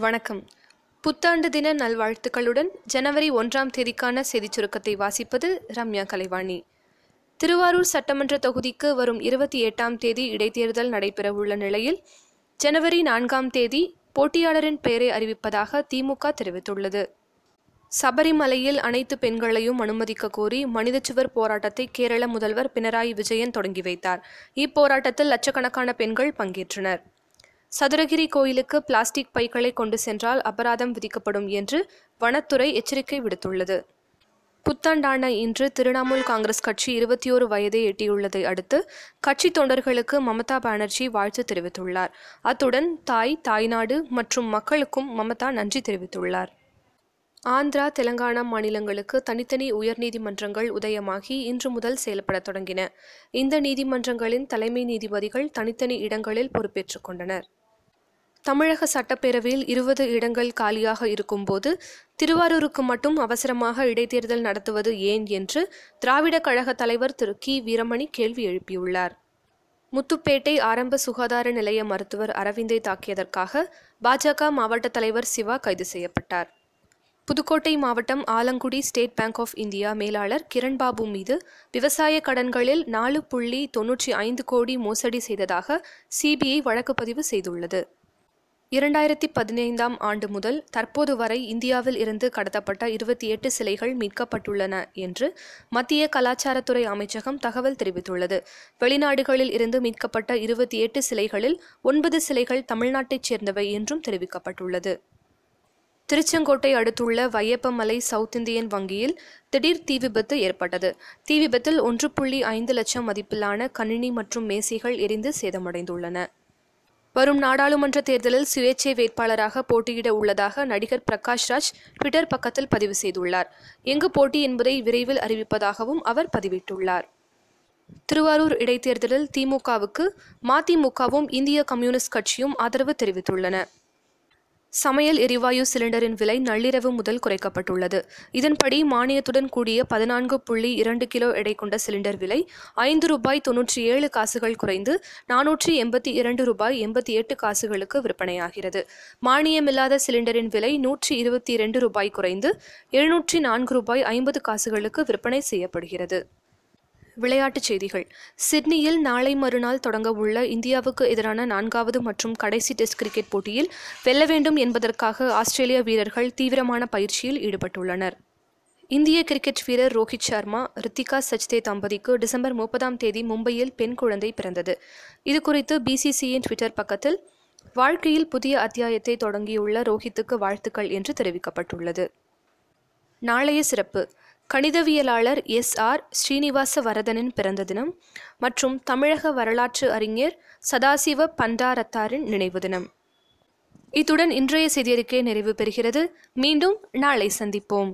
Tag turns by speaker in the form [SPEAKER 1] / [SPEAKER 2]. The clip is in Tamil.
[SPEAKER 1] வணக்கம். புத்தாண்டு தின நல்வாழ்த்துக்களுடன் ஜனவரி ஒன்றாம் தேதிக்கான செய்திச் சுருக்கத்தை வாசிப்பது ரம்யா கலைவாணி. திருவாரூர் சட்டமன்ற தொகுதிக்கு வரும் இருபத்தி எட்டாம் தேதி இடைத்தேர்தல் நடைபெறவுள்ள நிலையில் ஜனவரி நான்காம் தேதி போட்டியாளரின் பெயரை அறிவிப்பதாக திமுக தெரிவித்துள்ளது. சபரிமலையில் அனைத்து பெண்களையும் அனுமதிக்க கோரி மனிதச்சுவர் போராட்டத்தை கேரள முதல்வர் பினராயி விஜயன் தொடங்கி வைத்தார். இப்போராட்டத்தில் லட்சக்கணக்கான பெண்கள் பங்கேற்றனர். சதுரகிரி கோயிலுக்கு பிளாஸ்டிக் பைகளை கொண்டு சென்றால் அபராதம் விதிக்கப்படும் என்று வனத்துறை எச்சரிக்கை விடுத்துள்ளது. புத்தாண்டான இன்று திரிணாமுல் காங்கிரஸ் கட்சி இருபத்தி ஓரு வயதை எட்டியுள்ளதை அடுத்து கட்சி தொண்டர்களுக்கு மமதா பானர்ஜி வாழ்த்து தெரிவித்துள்ளார். அத்துடன் தாய் தாய்நாடு மற்றும் மக்களுக்கும் மமதா நன்றி தெரிவித்துள்ளார். ஆந்திரா தெலங்கானா மாநிலங்களுக்கு தனித்தனி உயர்நீதிமன்றங்கள் உதயமாகி இன்று முதல் செயல்படத் தொடங்கின. இந்த நீதிமன்றங்களின் தலைமை நீதிபதிகள் தனித்தனி இடங்களில் பொறுப்பேற்றுக் கொண்டனர். தமிழக சட்டப்பேரவையில் இருபது இடங்கள் காலியாக இருக்கும்போது திருவாரூருக்கு மட்டும் அவசரமாக இடைத்தேர்தல் நடத்துவது ஏன் என்று திராவிட கழக தலைவர் திரு கி. வீரமணி கேள்வி எழுப்பியுள்ளார். முத்துப்பேட்டை ஆரம்ப சுகாதார நிலைய மருத்துவர் அரவிந்தை தாக்கியதற்காக பாஜக மாவட்ட தலைவர் சிவா கைது செய்யப்பட்டார். புதுக்கோட்டை மாவட்டம் Alangudi State Bank of India மேலாளர் கிரண்பாபு மீது விவசாய கடன்களில் நாலு புள்ளி தொன்னூற்றி ஐந்து கோடி மோசடி செய்ததாக சிபிஐ வழக்கு பதிவு செய்துள்ளது. இரண்டாயிரத்தி பதினைந்தாம் ஆண்டு முதல் தற்போது வரை இந்தியாவில் இருந்து கடத்தப்பட்ட இருபத்தி எட்டு சிலைகள் மீட்கப்பட்டுள்ளன என்று மத்திய கலாச்சாரத்துறை அமைச்சகம் தகவல் தெரிவித்துள்ளது. வெளிநாடுகளில் இருந்து மீட்கப்பட்ட இருபத்தி எட்டு சிலைகளில் ஒன்பது சிலைகள் தமிழ்நாட்டைச் சேர்ந்தவை என்றும் தெரிவிக்கப்பட்டுள்ளது. திருச்செங்கோட்டை அடுத்துள்ள வையப்பமலை சவுத் இந்தியன் வங்கியில் திடீர் தீ விபத்து ஏற்பட்டது. தீ விபத்தில் ஒன்று புள்ளி ஐந்து லட்சம் மதிப்பிலான கணினி மற்றும் மேசைகள் எரிந்து சேதமடைந்துள்ளன. வரும் நாடாளுமன்ற தேர்தலில் சுயேட்சை வேட்பாளராக போட்டியிட உள்ளதாக நடிகர் பிரகாஷ் ராஜ் ட்விட்டர் பக்கத்தில் பதிவு செய்துள்ளார். எங்கு போட்டி என்பதை விரைவில் அறிவிப்பதாகவும் அவர் பதிவிட்டுள்ளார். திருவாரூர் இடைத்தேர்தலில் திமுகவுக்கு மதிமுகவும் இந்திய கம்யூனிஸ்ட் கட்சியும் ஆதரவு தெரிவித்துள்ளன. சமையல் எரிவாயு சிலிண்டரின் விலை நள்ளிரவு முதல் குறைக்கப்பட்டுள்ளது. இதன்படி மானியத்துடன் கூடிய பதினான்கு புள்ளி இரண்டு கிலோ எடை கொண்ட சிலிண்டர் விலை ஐந்து ரூபாய் தொன்னூற்றி ஏழு காசுகள் குறைந்து நானூற்றி எண்பத்தி இரண்டு ரூபாய் எண்பத்தி எட்டு காசுகளுக்கு விற்பனையாகிறது. மானியமில்லாத சிலிண்டரின் விலை நூற்றி இருபத்தி இரண்டு ரூபாய் குறைந்து எழுநூற்றி நான்கு ரூபாய் ஐம்பது காசுகளுக்கு விற்பனை செய்யப்படுகிறது. விளையாட்டுச் செய்திகள். சிட்னியில் நாளை மறுநாள் தொடங்க உள்ள இந்தியாவுக்கு எதிரான நான்காவது மற்றும் கடைசி டெஸ்ட் கிரிக்கெட் போட்டியில் வெல்ல வேண்டும் என்பதற்காக ஆஸ்திரேலிய வீரர்கள் தீவிரமான பயிற்சியில் ஈடுபட்டுள்ளனர். இந்திய கிரிக்கெட் வீரர் ரோஹித் சர்மா ரித்திகா சச்தே தம்பதிக்கு டிசம்பர் முப்பதாம் தேதி மும்பையில் பெண் குழந்தை பிறந்தது. இதுகுறித்து பிசிசியின் ட்விட்டர் பக்கத்தில் வாழ்க்கையில் புதிய அத்தியாயத்தை தொடங்கியுள்ள ரோஹித்துக்கு வாழ்த்துக்கள் என்று தெரிவிக்கப்பட்டுள்ளது. நாளைய சிறப்பு. கணிதவியலாளர் எஸ் ஆர் ஸ்ரீனிவாச வரதனின் பிறந்த தினம் மற்றும் தமிழக வரலாற்று அறிஞர் சதாசிவ பண்டாரத்தாரின் நினைவு தினம். இத்துடன் இன்றைய செய்தியறிக்கை நிறைவு பெறுகிறது. மீண்டும் நாளை சந்திப்போம்.